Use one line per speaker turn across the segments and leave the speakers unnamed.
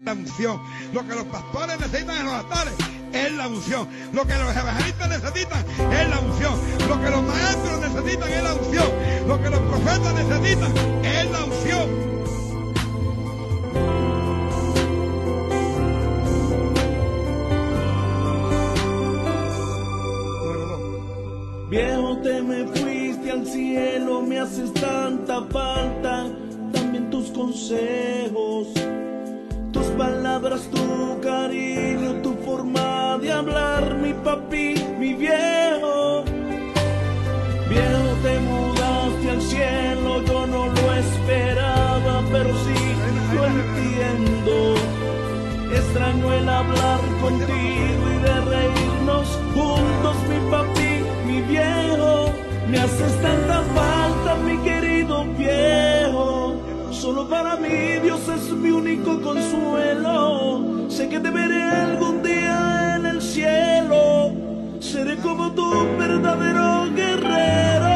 la unción. Lo que los pastores necesitan en los altares es la unción. Lo que los evangelistas necesitan es la unción. Lo que los maestros necesitan es la unción. Lo que los profetas necesitan es la unción.
Viejo, te me fuiste al cielo, me haces tanta falta, también tus consejos palabras, tu cariño, tu forma de hablar, mi papi, mi viejo. Viejo, te mudaste al cielo, yo no lo esperaba, pero sí lo entiendo. Extraño el hablar contigo y de reírnos juntos, mi papi, mi viejo. Me haces tanta falta, Solo para mí Dios es mi único consuelo. Sé que te veré algún día en el cielo. Seré como tu verdadero guerrero.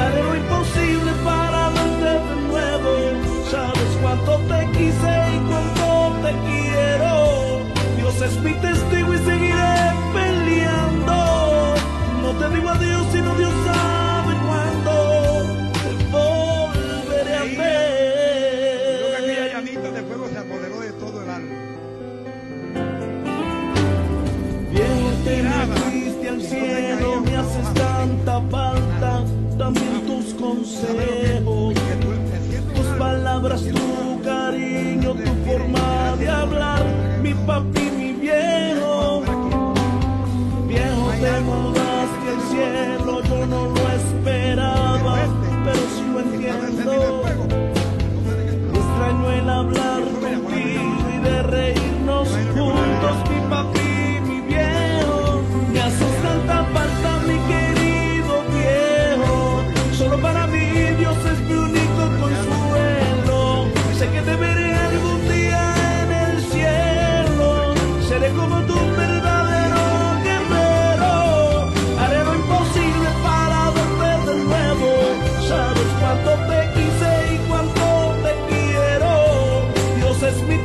Haré lo imposible para verte de nuevo. Sabes cuánto te quise y cuánto te quiero. Dios es mi testigo y seguiré promises me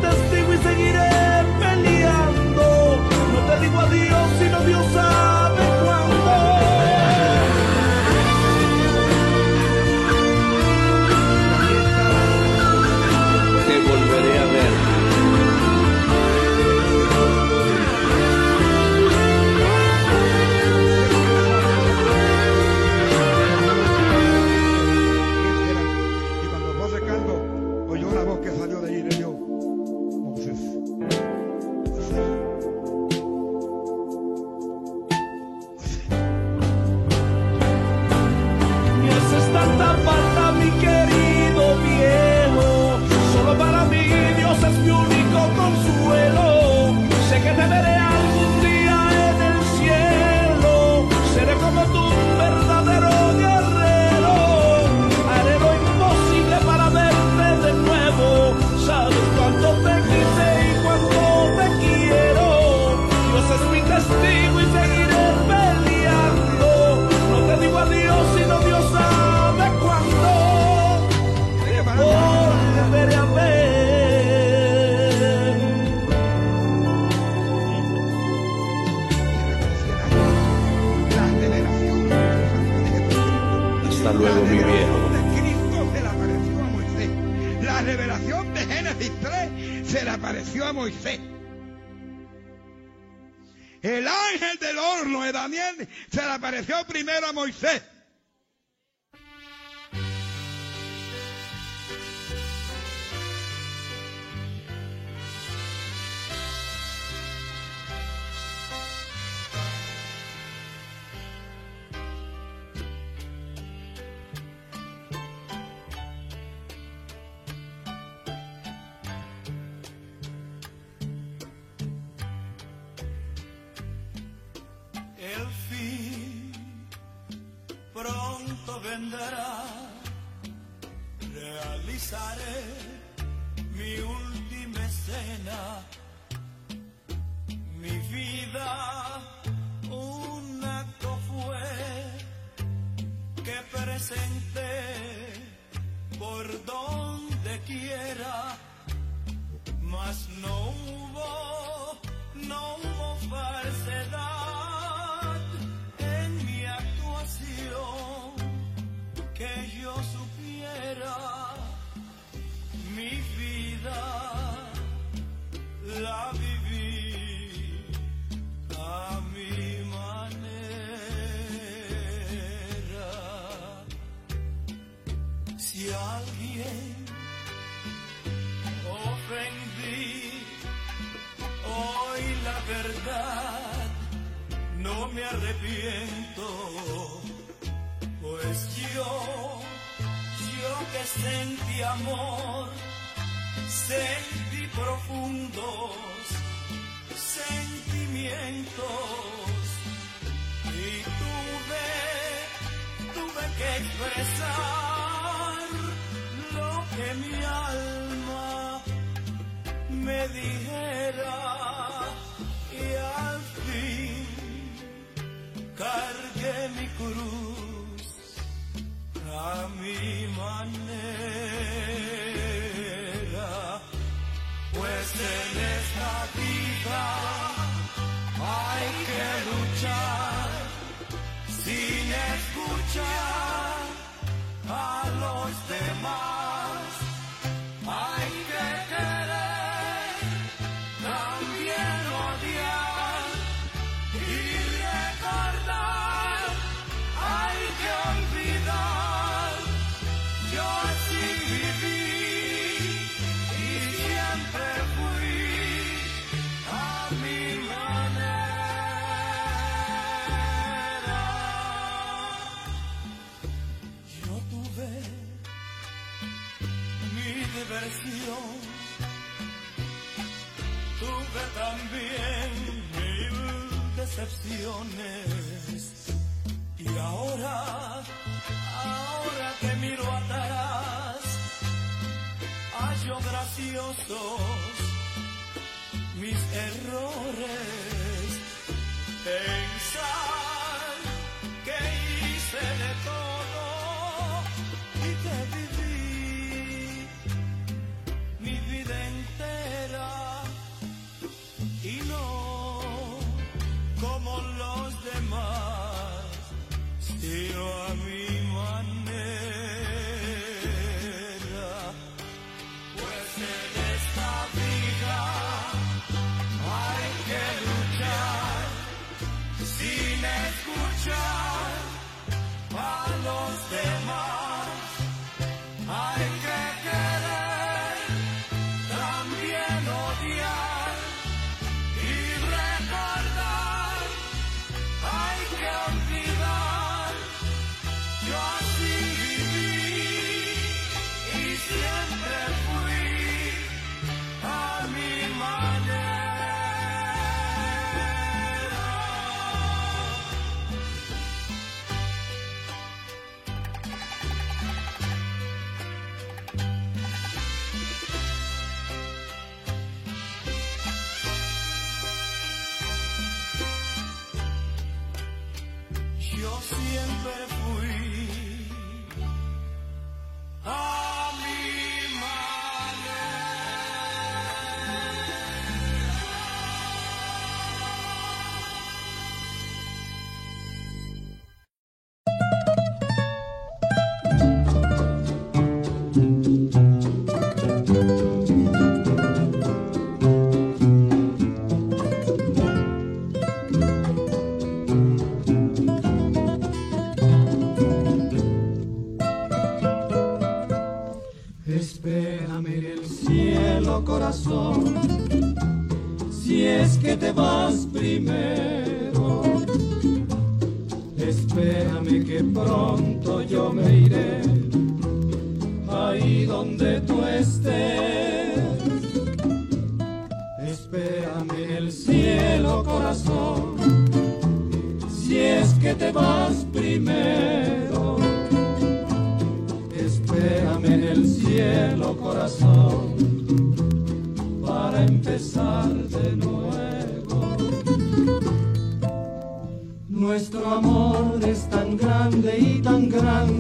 Moisés. El ángel del horno de Daniel se le apareció primero a Moisés. donde quiera, mas no hubo, no hubo. no me arrepiento, pues yo, yo
que
sentí amor, sentí profundos sentimientos y tuve, tuve que expresar lo que mi alma me dijera. cargue mi cruz a mi manera. ahora que miro atrás, hallo graciosos mis errores. En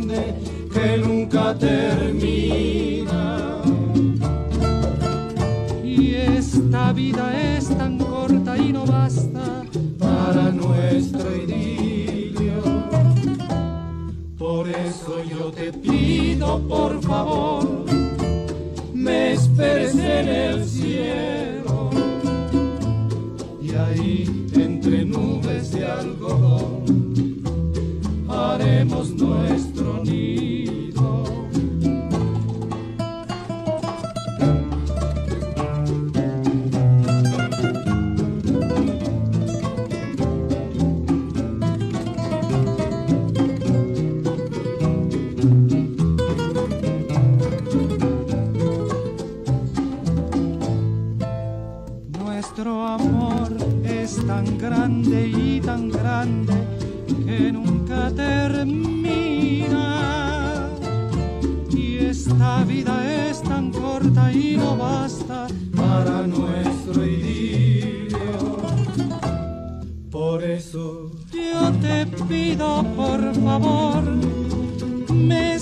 que nunca termina. Y esta vida es tan corta y no basta para nuestro idilio. Por eso yo te pido, por favor, me esperes en el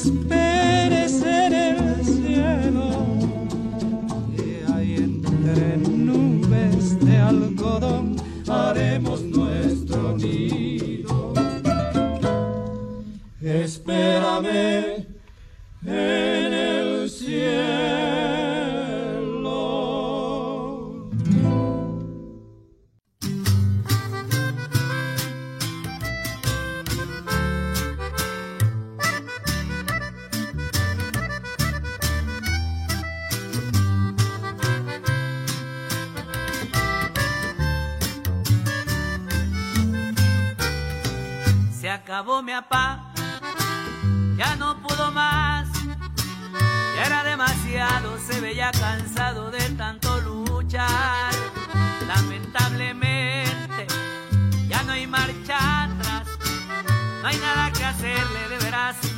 esperes en el cielo. Y ahí entre nubes de algodón haremos nuestro nido. Espérame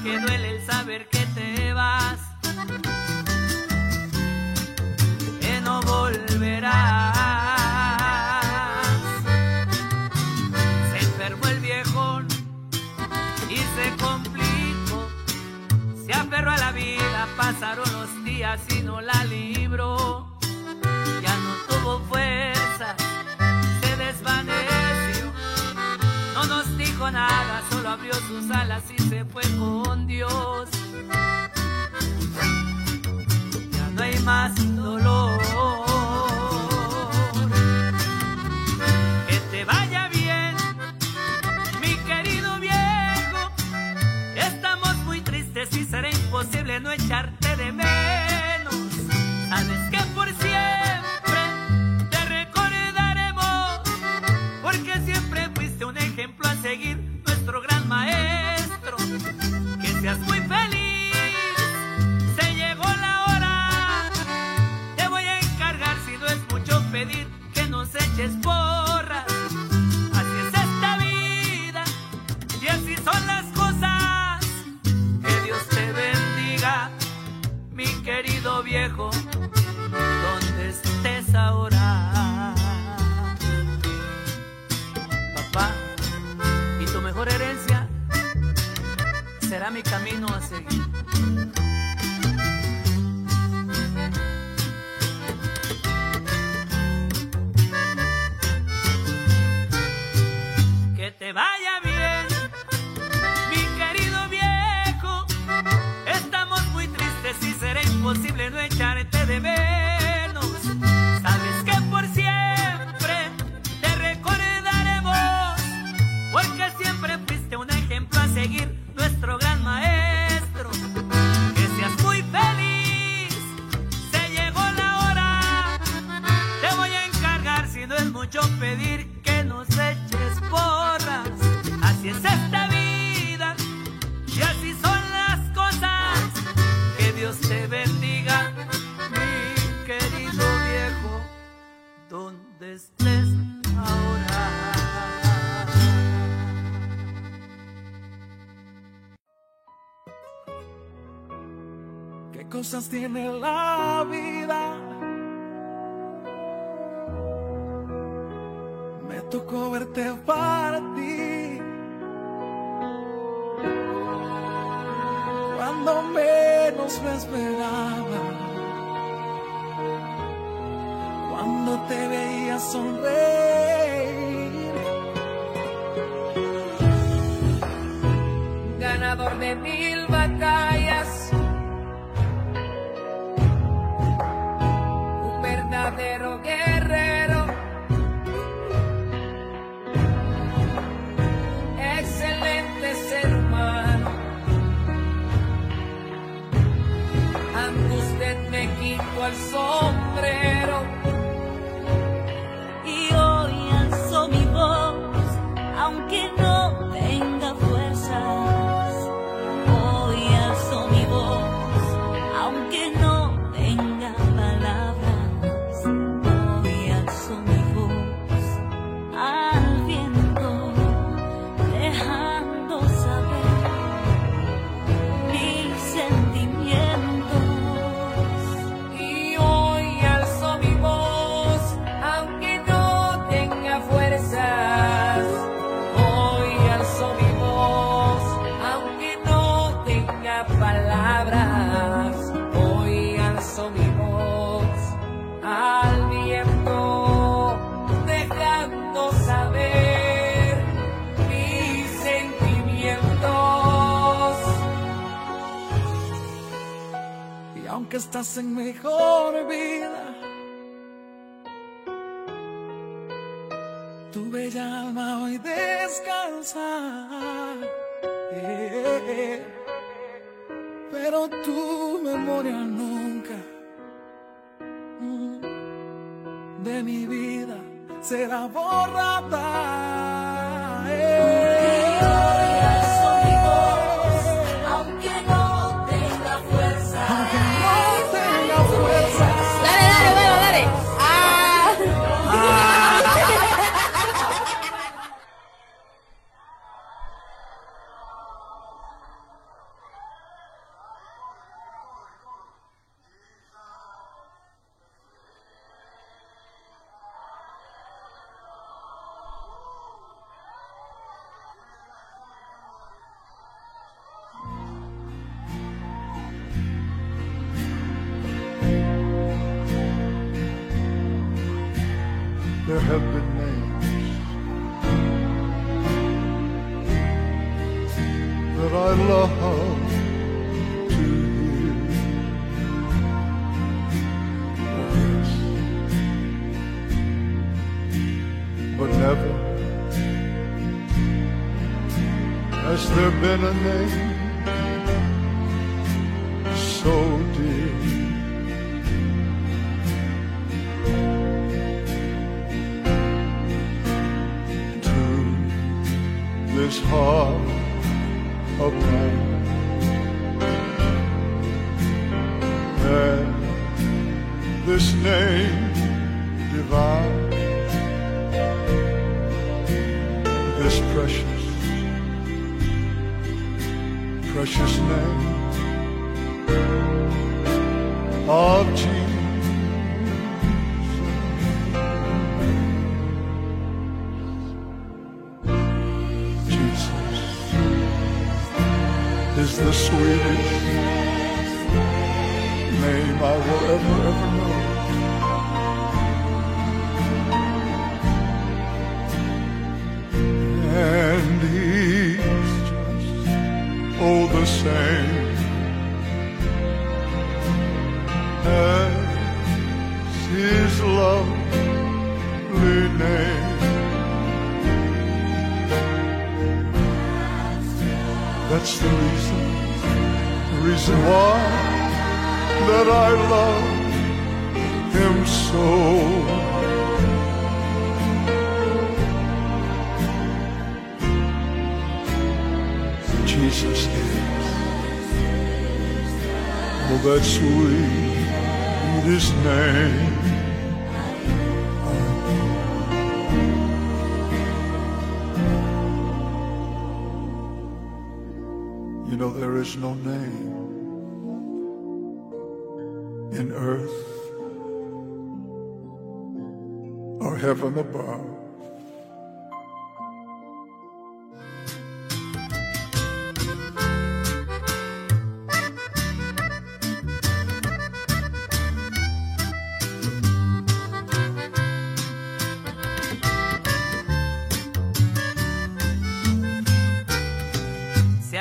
que duele el saber que te vas. Que no volverás. Se enfermó el viejón y se complicó. Se aferró a la vida, pasaron los días y no la libró. Ya no tuvo fuerza, se desvaneció. Dijo nada, solo abrió sus alas y se fue con Dios. Ya no hay más dolor. Viejo, donde estés ahora. Papá, y tu mejor herencia será mi camino a seguir.
Tiene la vida? Me tocó verte partir. Cuando menos lo esperaba. Cuando te veía sonreír.
Ganador de mil quito el
Aunque
estás en mejor vida, tu bella alma hoy descansa. Pero tu memoria nunca mm, de mi vida será borrada.
Have been is the sweetest name I will ever, ever know. And he's just, oh, the same as his lovely name. That's the reason, the reason why that I love him so. Jesus is, oh, that sweetest name. You know, is no name in earth or heaven above.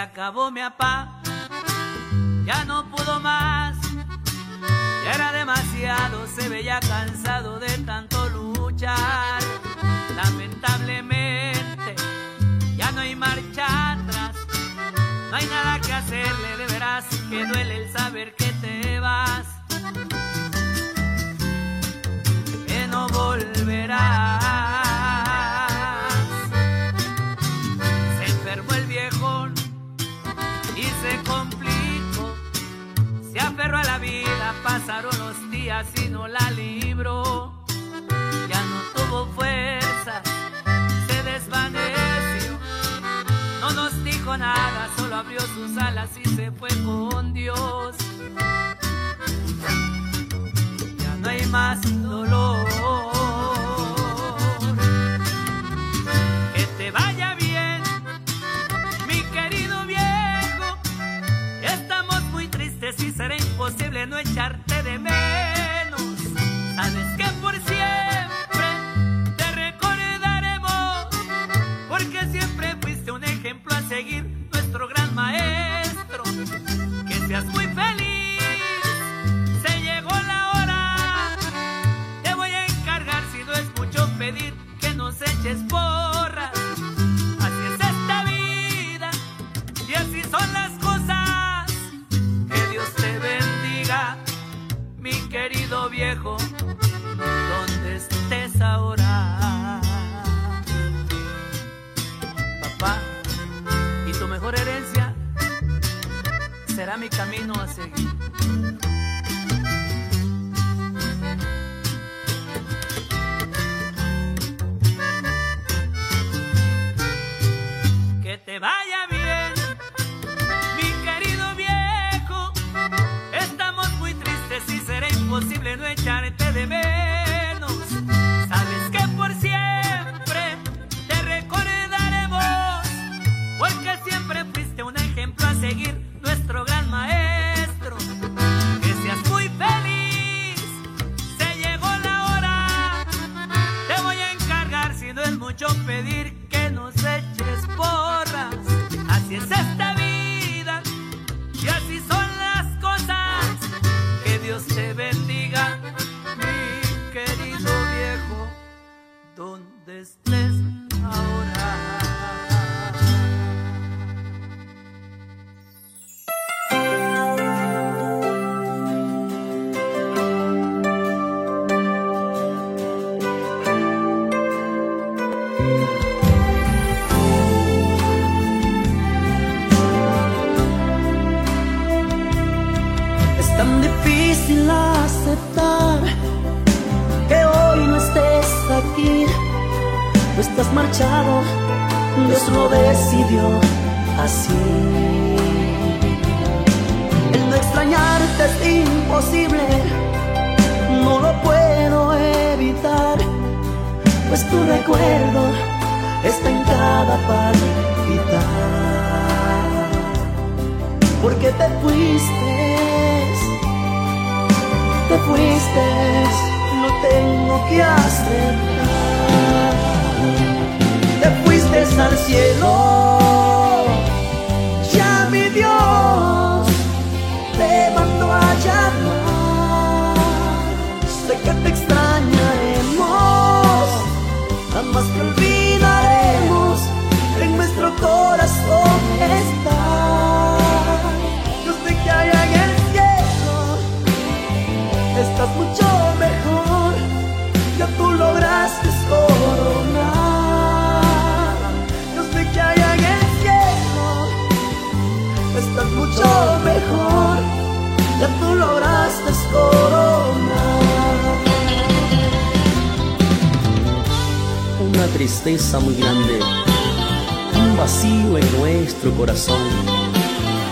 acabó, me apago. Cansado de tanto luchar. Lamentablemente, ya no hay marcha atrás. No hay nada que hacerle, de veras que duele el saber la libró. Ya no tuvo fuerza, se desvaneció. No nos dijo nada, solo abrió sus alas y se fue con Dios. Ya no hay más dolor.
Pues tu recuerdo está en cada palpitar porque te fuiste, te fuiste, no tengo que aceptar. Te fuiste al cielo, ya mi Dios te mandó a jamás te olvidaremos, en nuestro corazón está. Dios te que haya en el cielo, estás mucho mejor, ya tú lograste coronar. Dios te que haya en el cielo, estás mucho mejor, ya tú lograste coronar.
Una tristeza muy grande, un vacío en nuestro corazón,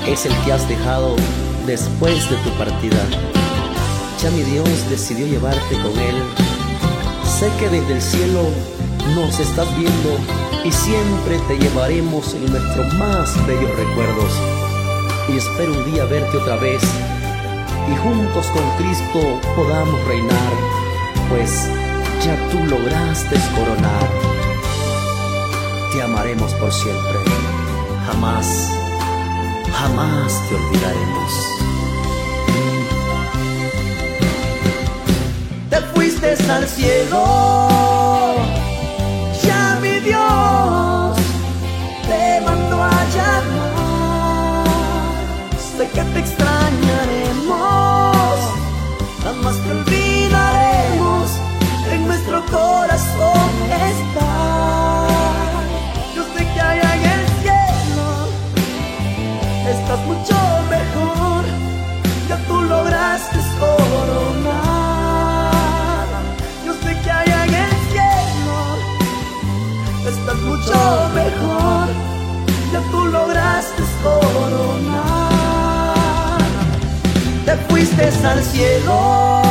es el que has dejado después de tu partida. Ya mi Dios decidió llevarte con Él. Sé que desde el cielo nos estás viendo y siempre te llevaremos en nuestros más bellos recuerdos. Y espero un día verte otra vez y juntos con Cristo podamos reinar, pues ya tú lograste coronar amaremos por siempre. Jamás,
jamás te olvidaremos. Te fuiste al cielo. fuiste al cielo.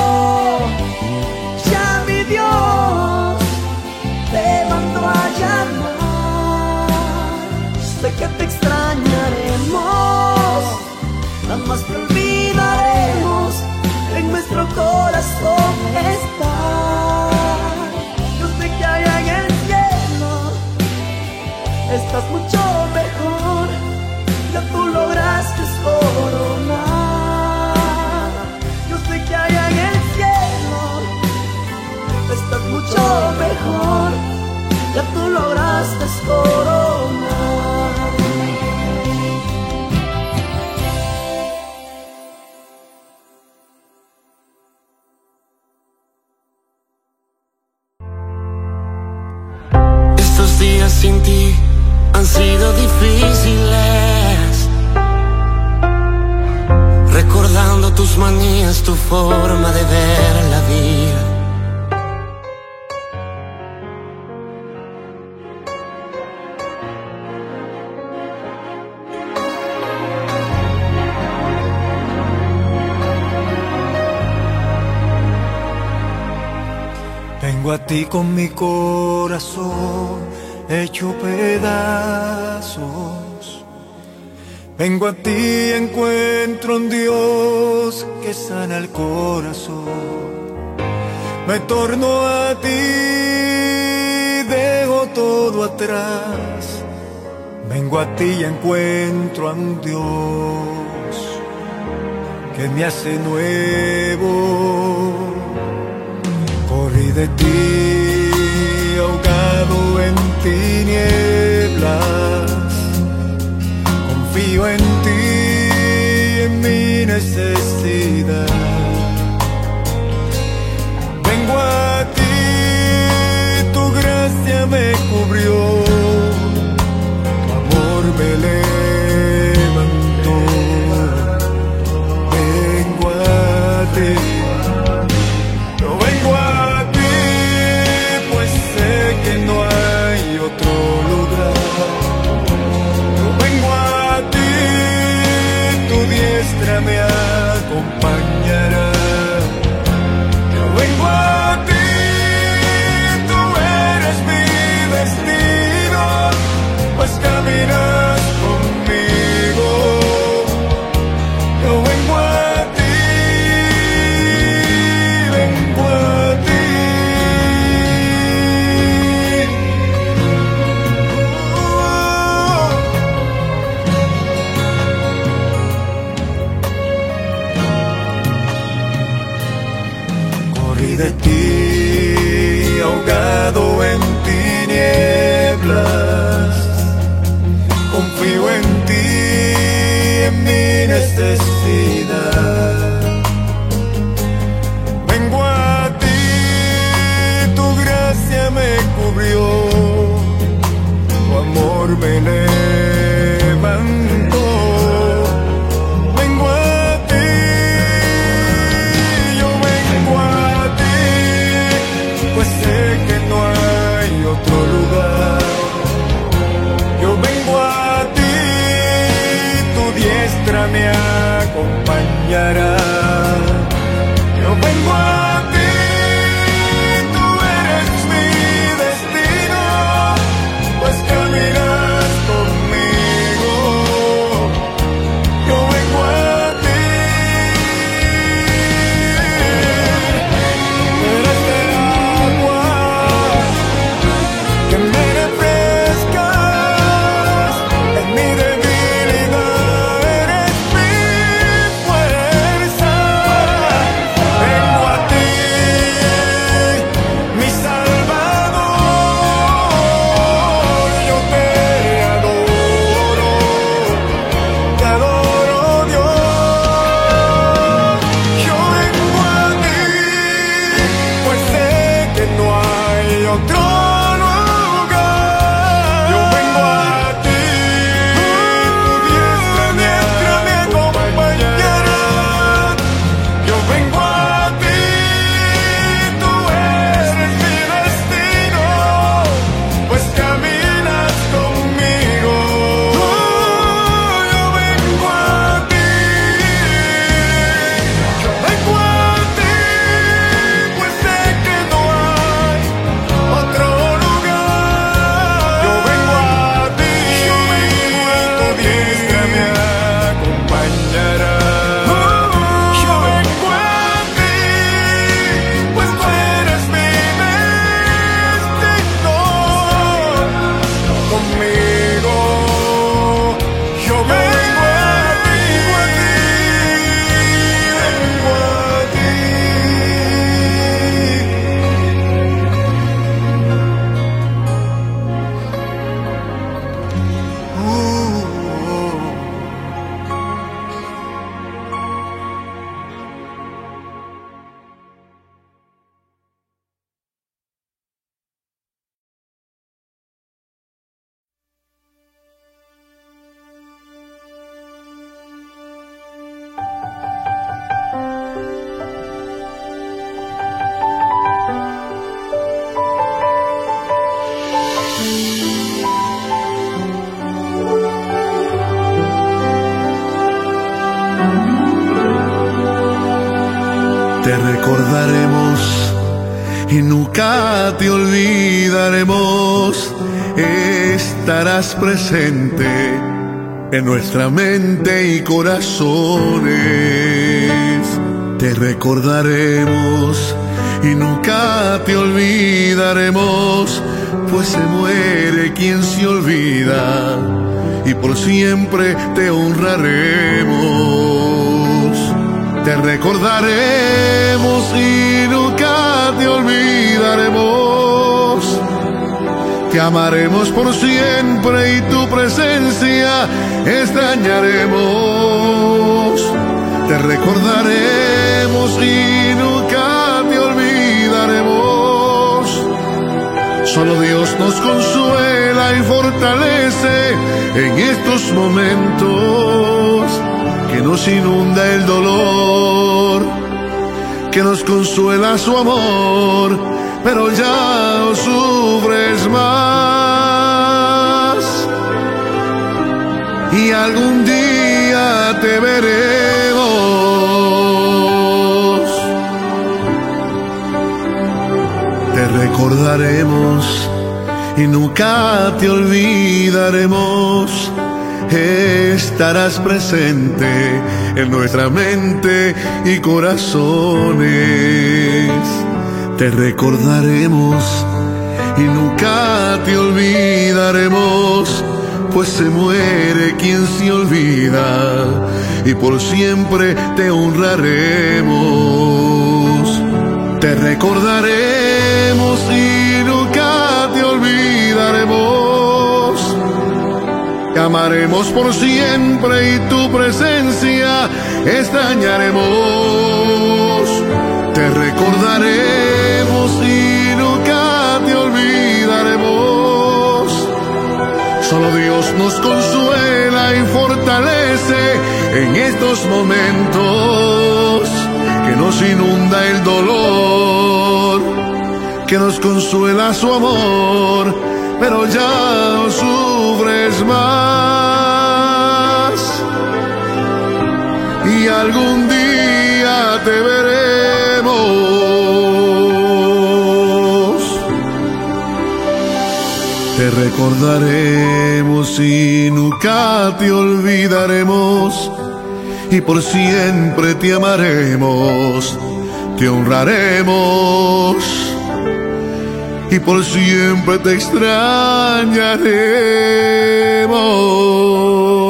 Vengo a ti con mi corazón hecho pedazos. Vengo a ti y encuentro a un Dios que sana el corazón. Me torno a ti, dejo todo atrás. Vengo a ti y encuentro a un Dios que me hace nuevo Corrí de ti, ahogado en tinieblas. Confío en ti, en mi necesidad. Vengo a ti, tu gracia me cubrió.
Recordaremos y nunca te olvidaremos. Estarás presente en nuestra mente y corazones. Te recordaremos y nunca te olvidaremos, pues se muere quien se olvida y por siempre te honraremos. Te recordaremos y nunca te olvidaremos. Te amaremos por siempre y tu presencia extrañaremos. Te recordaremos y nunca te olvidaremos. Solo Dios nos consuela y fortalece en estos momentos que nos inunda el dolor, que nos consuela su amor, pero ya no sufres más. Y algún día te veremos. Te recordaremos y nunca te olvidaremos. Estarás presente en nuestra mente y corazones. Te recordaremos y nunca te olvidaremos, pues se muere quien se olvida y por siempre te honraremos. Te recordaremos y amaremos por siempre y tu presencia extrañaremos. Te recordaremos y nunca te olvidaremos. Solo Dios nos consuela y fortalece en estos momentos que nos inunda el dolor, que nos consuela su amor, pero ya no más. Y algún día te veremos. Te recordaremos y nunca te olvidaremos. Y por siempre te amaremos, te honraremos. Y por siempre te extrañaremos.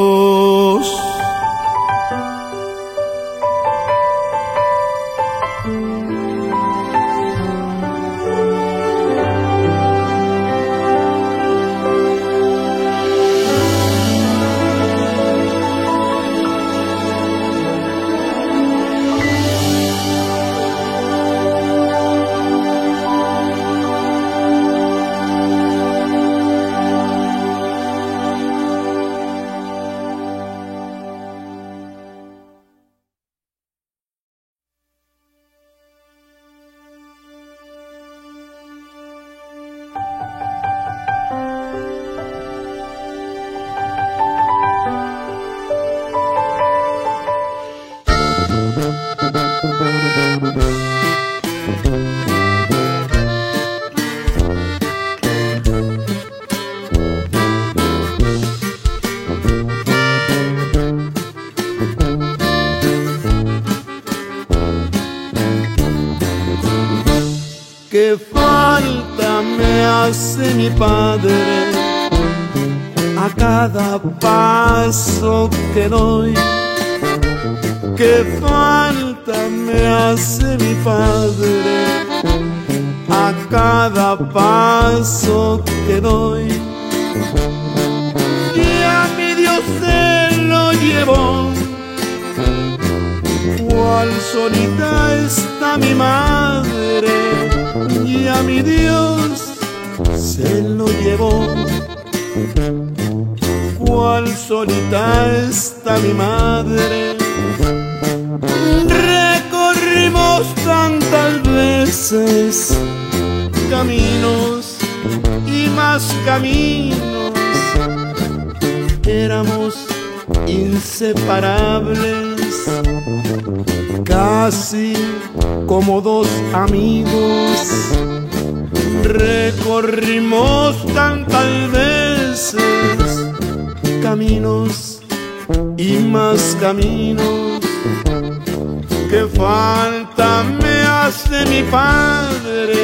Paso que doy. Qué falta me hace mi padre a cada paso que doy. Y a mi Dios se lo llevó, cual solita está mi madre y a mi Dios se lo llevó. Solita está mi madre. Recorrimos tantas veces caminos y más caminos. Éramos inseparables, casi como dos amigos. Recorrimos tantas veces caminos y más caminos que falta me hace mi padre.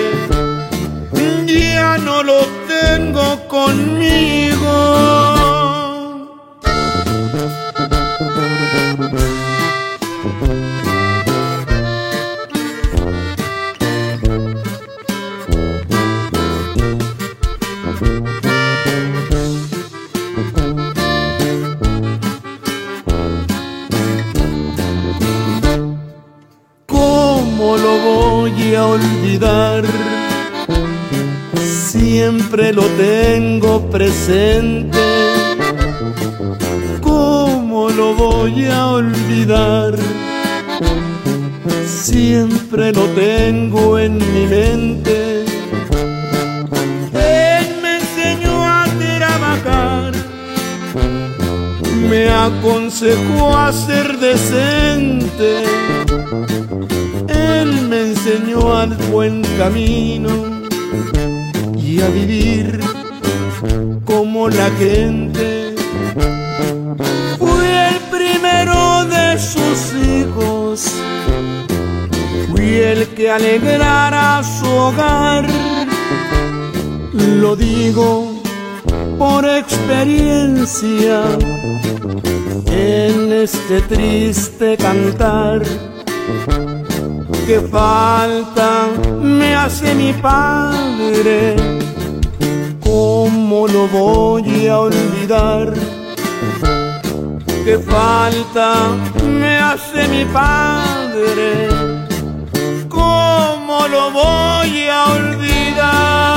Ya no lo tengo conmigo Siempre lo tengo presente. ¿Cómo lo voy a olvidar? Siempre lo tengo en mi mente. Me aconsejó a ser decente. Él me enseñó al buen camino y a vivir como la gente. Fui el primero de sus hijos, fui el que alegrara su hogar. Lo digo por experiencia en este triste cantar que falta me hace mi padre. ¿Cómo lo voy a olvidar? Que falta me hace mi padre. ¿Cómo lo voy a olvidar?